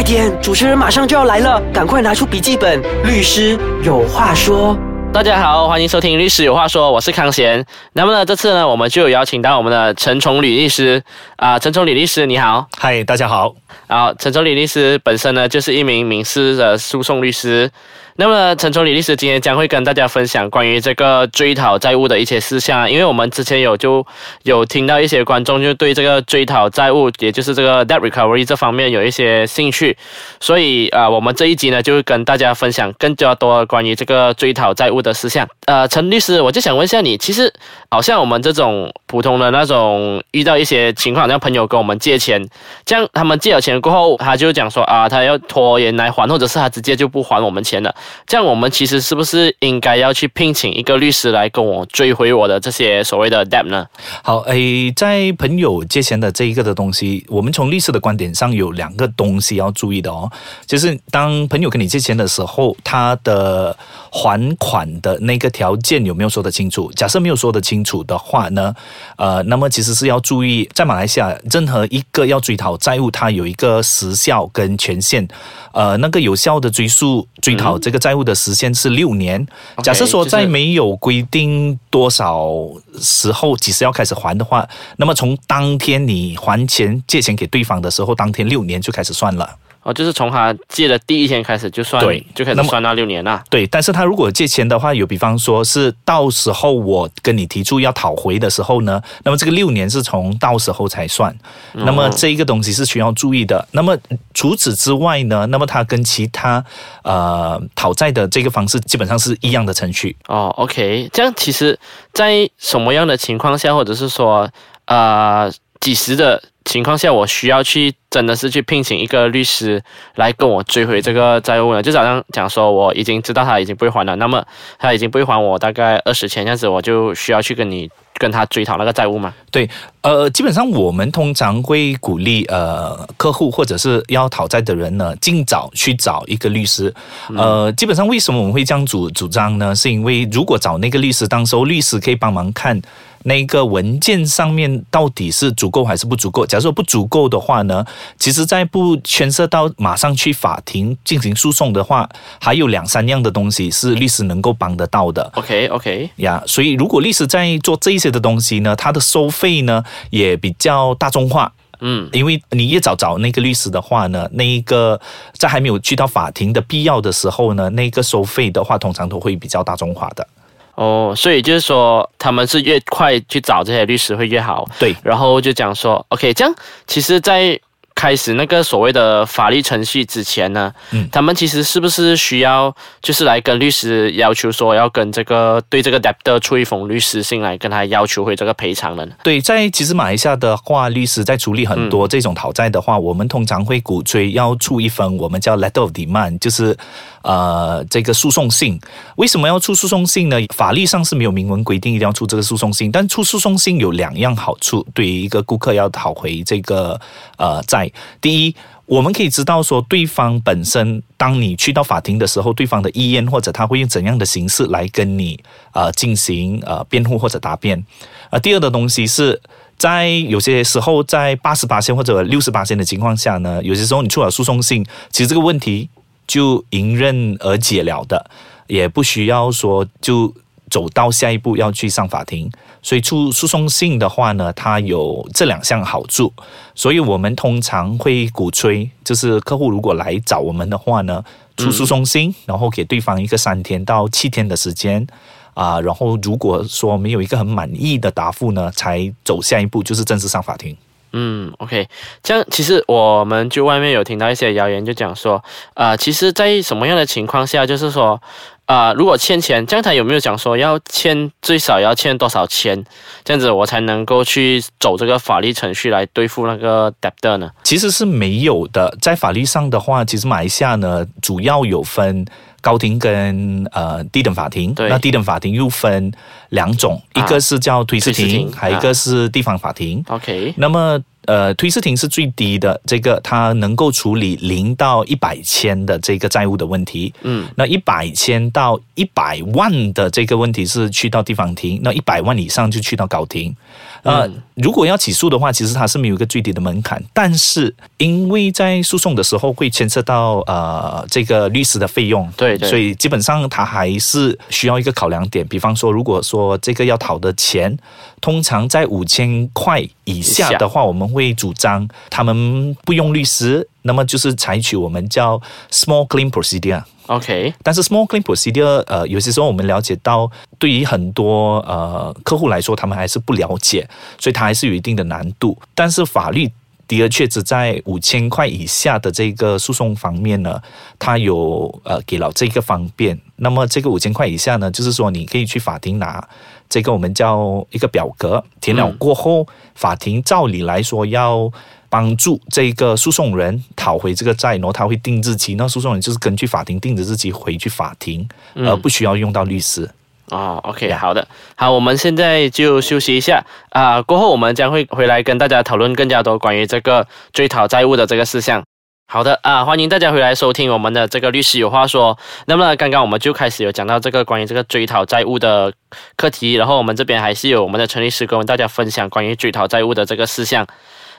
快点，主持人马上就要来了，赶快拿出笔记本，律师有话说。大家好，欢迎收听《律师有话说》，我是康贤。那么呢，这次呢，我们就有邀请到我们的陈崇礼律师啊，陈崇礼律师你好。嗨，大家好。啊，陈崇礼律师本身呢，就是一名民事的诉讼律师。那么，陈崇礼律师今天将会跟大家分享关于这个追讨债务的一些事项。因为我们之前有就有听到一些观众就对这个追讨债务，也就是这个 debt recovery 这方面有一些兴趣，所以啊，我们这一集呢，就会跟大家分享更加多关于这个追讨债务的事项。呃，陈律师，我就想问一下你，其实好像我们这种普通的那种遇到一些情况，像朋友跟我们借钱，这样他们借了钱过后，他就讲说啊，他要拖延来还，或者是他直接就不还我们钱了。这样，我们其实是不是应该要去聘请一个律师来跟我追回我的这些所谓的 debt 呢？好，诶，在朋友借钱的这一个的东西，我们从律师的观点上有两个东西要注意的哦，就是当朋友跟你借钱的时候，他的还款的那个条件有没有说得清楚？假设没有说得清楚的话呢，呃，那么其实是要注意，在马来西亚，任何一个要追讨债务，它有一个时效跟权限，呃，那个有效的追溯追讨这个。债务的时限是六年。假设说在没有规定多少时候几时要开始还的话，那么从当天你还钱借钱给对方的时候，当天六年就开始算了。哦，就是从他借的第一天开始就算，对，就开始算到六年了。对，但是他如果借钱的话，有比方说是到时候我跟你提出要讨回的时候呢，那么这个六年是从到时候才算。那么这一个东西是需要注意的。那么除此之外呢，那么它跟其他呃讨债的这个方式基本上是一样的程序。哦，OK，这样其实，在什么样的情况下，或者是说呃几时的？情况下，我需要去真的是去聘请一个律师来跟我追回这个债务呢？就早上讲说，我已经知道他已经不会还了，那么他已经不会还我大概二十千，这样子我就需要去跟你跟他追讨那个债务吗？对，呃，基本上我们通常会鼓励呃客户或者是要讨债的人呢，尽早去找一个律师。呃，基本上为什么我们会这样主主张呢？是因为如果找那个律师，当时候律师可以帮忙看。那个文件上面到底是足够还是不足够？假如说不足够的话呢，其实，在不牵涉到马上去法庭进行诉讼的话，还有两三样的东西是律师能够帮得到的。OK OK 呀，所以如果律师在做这些的东西呢，他的收费呢也比较大众化。嗯，因为你越早找那个律师的话呢，那一个在还没有去到法庭的必要的时候呢，那个收费的话，通常都会比较大众化的。哦，所以就是说，他们是越快去找这些律师会越好。对，然后就讲说，OK，这样其实，在。开始那个所谓的法律程序之前呢，嗯，他们其实是不是需要就是来跟律师要求说要跟这个对这个 debt 出一封律师信来跟他要求回这个赔偿呢？对，在其实马来西亚的话，律师在处理很多这种讨债的话，我们通常会鼓吹要出一封我们叫 letter of demand，就是呃这个诉讼信。为什么要出诉讼信呢？法律上是没有明文规定一定要出这个诉讼信，但出诉讼信有两样好处，对于一个顾客要讨回这个呃债。第一，我们可以知道说，对方本身，当你去到法庭的时候，对方的意愿或者他会用怎样的形式来跟你呃进行呃辩护或者答辩。呃，第二的东西是在有些时候，在八十八线或者六十八线的情况下呢，有些时候你出了诉讼信，其实这个问题就迎刃而解了的，也不需要说就。走到下一步要去上法庭，所以出诉讼信的话呢，它有这两项好处，所以我们通常会鼓吹，就是客户如果来找我们的话呢，出诉讼信，然后给对方一个三天到七天的时间啊，然后如果说没有一个很满意的答复呢，才走下一步，就是正式上法庭。嗯，OK，这样其实我们就外面有听到一些谣言，就讲说，啊，其实，在什么样的情况下，就是说，啊，如果欠钱，这样他有没有讲说要欠最少要欠多少钱，这样子我才能够去走这个法律程序来对付那个 debtor 呢？其实是没有的，在法律上的话，其实马来西亚呢，主要有分。高庭跟呃低等法庭，那低等法庭又分两种，一个是叫推事庭，还有一个是地方法庭。OK，那么呃，推事庭是最低的，这个它能够处理零到一百千的这个债务的问题。嗯，那一百千到一百万的这个问题是去到地方庭，那一百万以上就去到高庭。呃，如果要起诉的话，其实它是没有一个最低的门槛，但是因为在诉讼的时候会牵涉到呃这个律师的费用，对对所以基本上它还是需要一个考量点。比方说，如果说这个要讨的钱，通常在五千块以下的话，我们会主张他们不用律师，那么就是采取我们叫 small claim procedure。OK，但是 small claim procedure，呃，有些时候我们了解到，对于很多呃客户来说，他们还是不了解，所以它还是有一定的难度。但是法律的而确只在五千块以下的这个诉讼方面呢，它有呃给了这个方便。那么这个五千块以下呢，就是说你可以去法庭拿这个我们叫一个表格，填了过后，法庭照理来说要。帮助这个诉讼人讨回这个债，然后他会定日期，那诉讼人就是根据法庭定的日期回去法庭，而不需要用到律师。啊，OK，好的，好，我们现在就休息一下啊、过后我们将会回来跟大家讨论更加多关于这个追讨债务的这个事项。好的啊，欢迎大家回来收听我们的这个律师有话说。那么刚刚我们就开始有讲到这个关于这个追讨债务的课题，然后我们这边还是有我们的陈律师跟大家分享关于追讨债务的这个事项。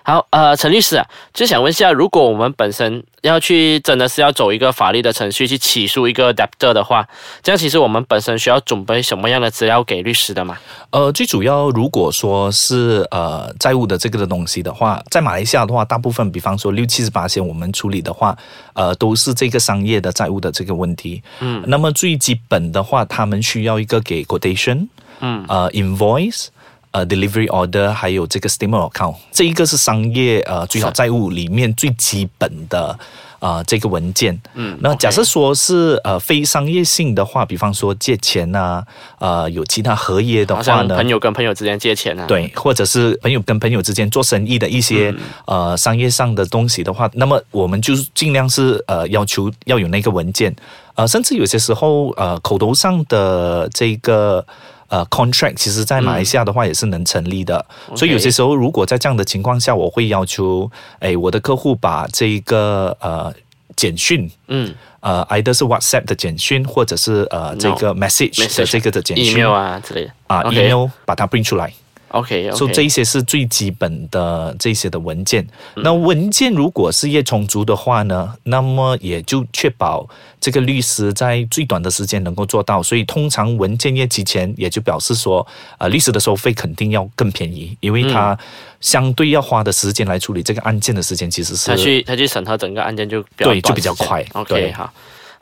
好，呃，陈律师啊，就想问一下，如果我们本身要去真的是要走一个法律的程序去起诉一个 debtor 的话，这样其实我们本身需要准备什么样的资料给律师的嘛？呃，最主要如果说是呃债务的这个的东西的话，在马来西亚的话，大部分比方说六七十八线我们处理的话，呃，都是这个商业的债务的这个问题。嗯，那么最基本的话，他们需要一个给 quotation，嗯，呃，invoice。呃，delivery order 还有这个 statement of account，这一个是商业呃最好债务里面最基本的呃这个文件。嗯那假设说是呃非商业性的话，比方说借钱呐、呃有其他合约的话呢，朋友跟朋友之间借钱啊，，对，或者是朋友跟朋友之间做生意的一些、呃商业上的东西的话，那么我们就尽量是呃要求要有那个文件，呃，甚至有些时候呃口头上的这个。呃，contract 其实在马来西亚的话也是能成立的，所以有些时候如果在这样的情况下，我会要求，哎，我的客户把这一个呃简讯，嗯。呃，either 是 WhatsApp 的简讯，或者是呃这个 message 的这个的简讯，email 啊之类的。啊 email 把它 bring 出来。，OK，所以这一些是最基本的这些的文件。那文件如果是业充足的话呢，那么也就确保这个律师在最短的时间能够做到。所以通常文件越齐全，也就表示说，呃，律师的收费肯定要更便宜，因为他相对要花的时间来处理这个案件的时间其实是他去他去审核整个案件就比较对就比较快 OK，对好。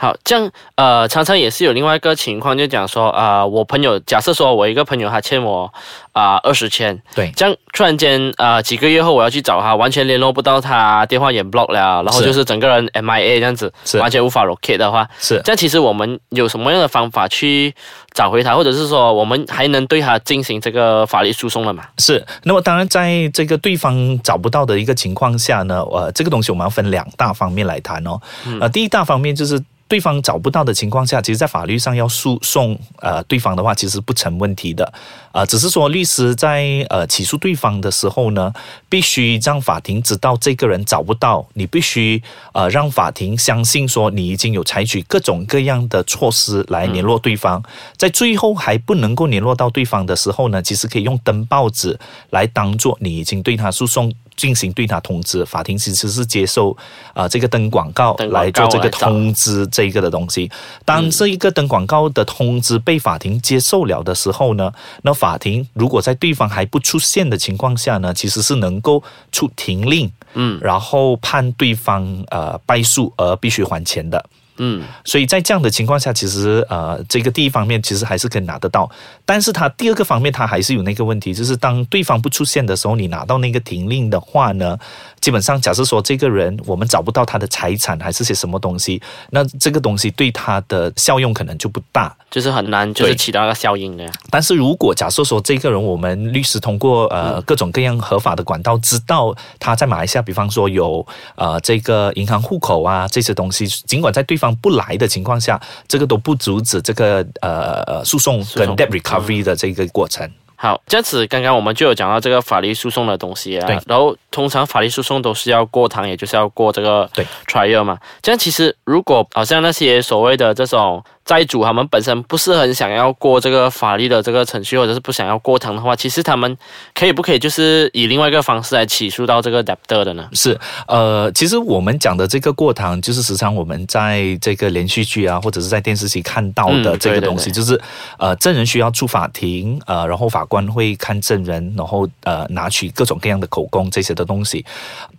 好，这样呃，常常也是有另外一个情况，就讲说啊、我朋友假设说我一个朋友他欠我啊二十千，对。这样突然间呃几个月后我要去找他，完全联络不到他，电话也 block 了，然后就是整个人 MIA 这样子，是。完全无法 locate 的话，是。这样其实我们有什么样的方法去找回他，或者是说我们还能对他进行这个法律诉讼了嘛？是，那么当然，在这个对方找不到的一个情况下呢，呃，这个东西我们要分两大方面来谈哦。呃，第一大方面就是对方找不到的情况下，其实，在法律上要诉讼呃对方的话，其实不成问题的。呃，只是说律是在呃起诉对方的时候呢，必须让法庭知道这个人找不到，你必须呃让法庭相信说你已经有采取各种各样的措施来联络对方，在最后还不能够联络到对方的时候呢，其实可以用登报纸来当做你已经对他诉讼。进行对他通知，法庭其实是接受啊、呃这个登广告来做这个通知这一个的东西。当这一个登广告的通知被法庭接受了的时候呢，那法庭如果在对方还不出现的情况下呢，其实是能够出庭令，嗯然后判对方呃败诉而必须还钱的。嗯所以在这样的情况下，其实呃，这个第一方面其实还是可以拿得到，但是它第二个方面，它还是有那个问题，就是当对方不出现的时候，你拿到那个停令的话呢，基本上假设说这个人我们找不到他的财产还是些什么东西，那这个东西对他的效用可能就不大。就是很难，就是起到那个效应的。但是如果假设说这个人，我们律师通过呃各种各样合法的管道，知道他在马来西亚，比方说有呃这个银行户口啊这些东西，尽管在对方不来的情况下，这个都不阻止这个呃呃诉讼跟诉讼 debt recovery 的这个过程。好，这样子刚刚我们就有讲到这个法律诉讼的东西啊，对然后通常法律诉讼都是要过堂，也就是要过这个对 trial 嘛。这样其实如果好像那些所谓的这种债主，他们本身不是很想要过这个法律的这个程序，或者是不想要过堂的话，其实他们可以不可以就是以另外一个方式来起诉到这个 debtor 的呢？是，呃，其实我们讲的这个过堂，就是时常我们在这个连续剧啊，或者是在电视机看到的这个东西，对就是呃，证人需要出法庭，呃，然后法官会看证人，然后呃，拿取各种各样的口供这些的东西。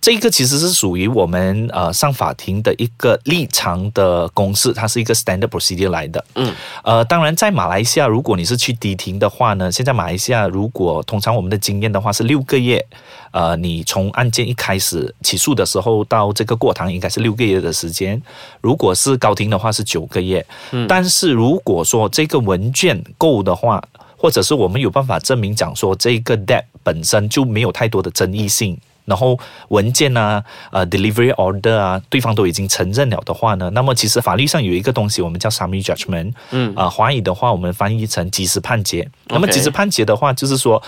这个其实是属于我们呃上法庭的一个立场的公式，它是一个 standard procedure 来的。嗯，呃，当然在马来西亚，如果你是去迪庭的话呢，现在马来西亚如果通常我们的经验的话是六个月，呃，你从案件一开始起诉的时候到这个过堂应该是六个月的时间，如果是高庭的话是九个月。嗯但是如果说这个文件够的话，或者是我们有办法证明讲说这个 debt 本身就没有太多的争议性。然后文件啊，呃，delivery order 啊，对方都已经承认了的话呢，那么其实法律上有一个东西，我们叫 summary judgment，嗯啊、华语的话我们翻译成即时判决。那么即时判决的话，就是说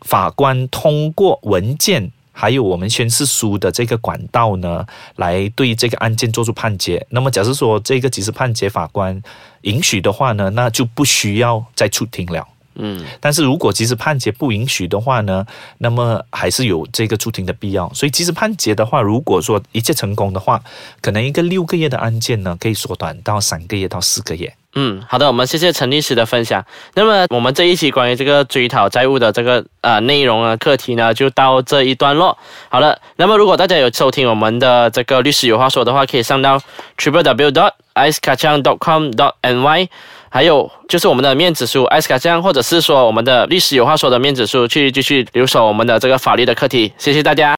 法官通过文件。还有我们宣誓书的这个管道呢，来对这个案件做出判决。那么，假设说这个即时判决法官允许的话呢，那就不需要再出庭了。嗯但是如果即时判决不允许的话呢，那么还是有这个出庭的必要。所以即时判决的话，如果说一切成功的话，可能一个六个月的案件呢，可以缩短到三个月到四个月。嗯，好的，我们谢谢陈律师的分享。那么我们这一期关于这个追讨债务的这个呃内容啊课题呢，就到这一段落。好了，那么如果大家有收听我们的这个律师有话说的话，可以上到 triple w dot ice kacang dot com dot ny。还有就是我们的面子书艾斯卡酱，或者是说我们的律师有话说的面子书，去继续留守我们的这个法律的课题。谢谢大家。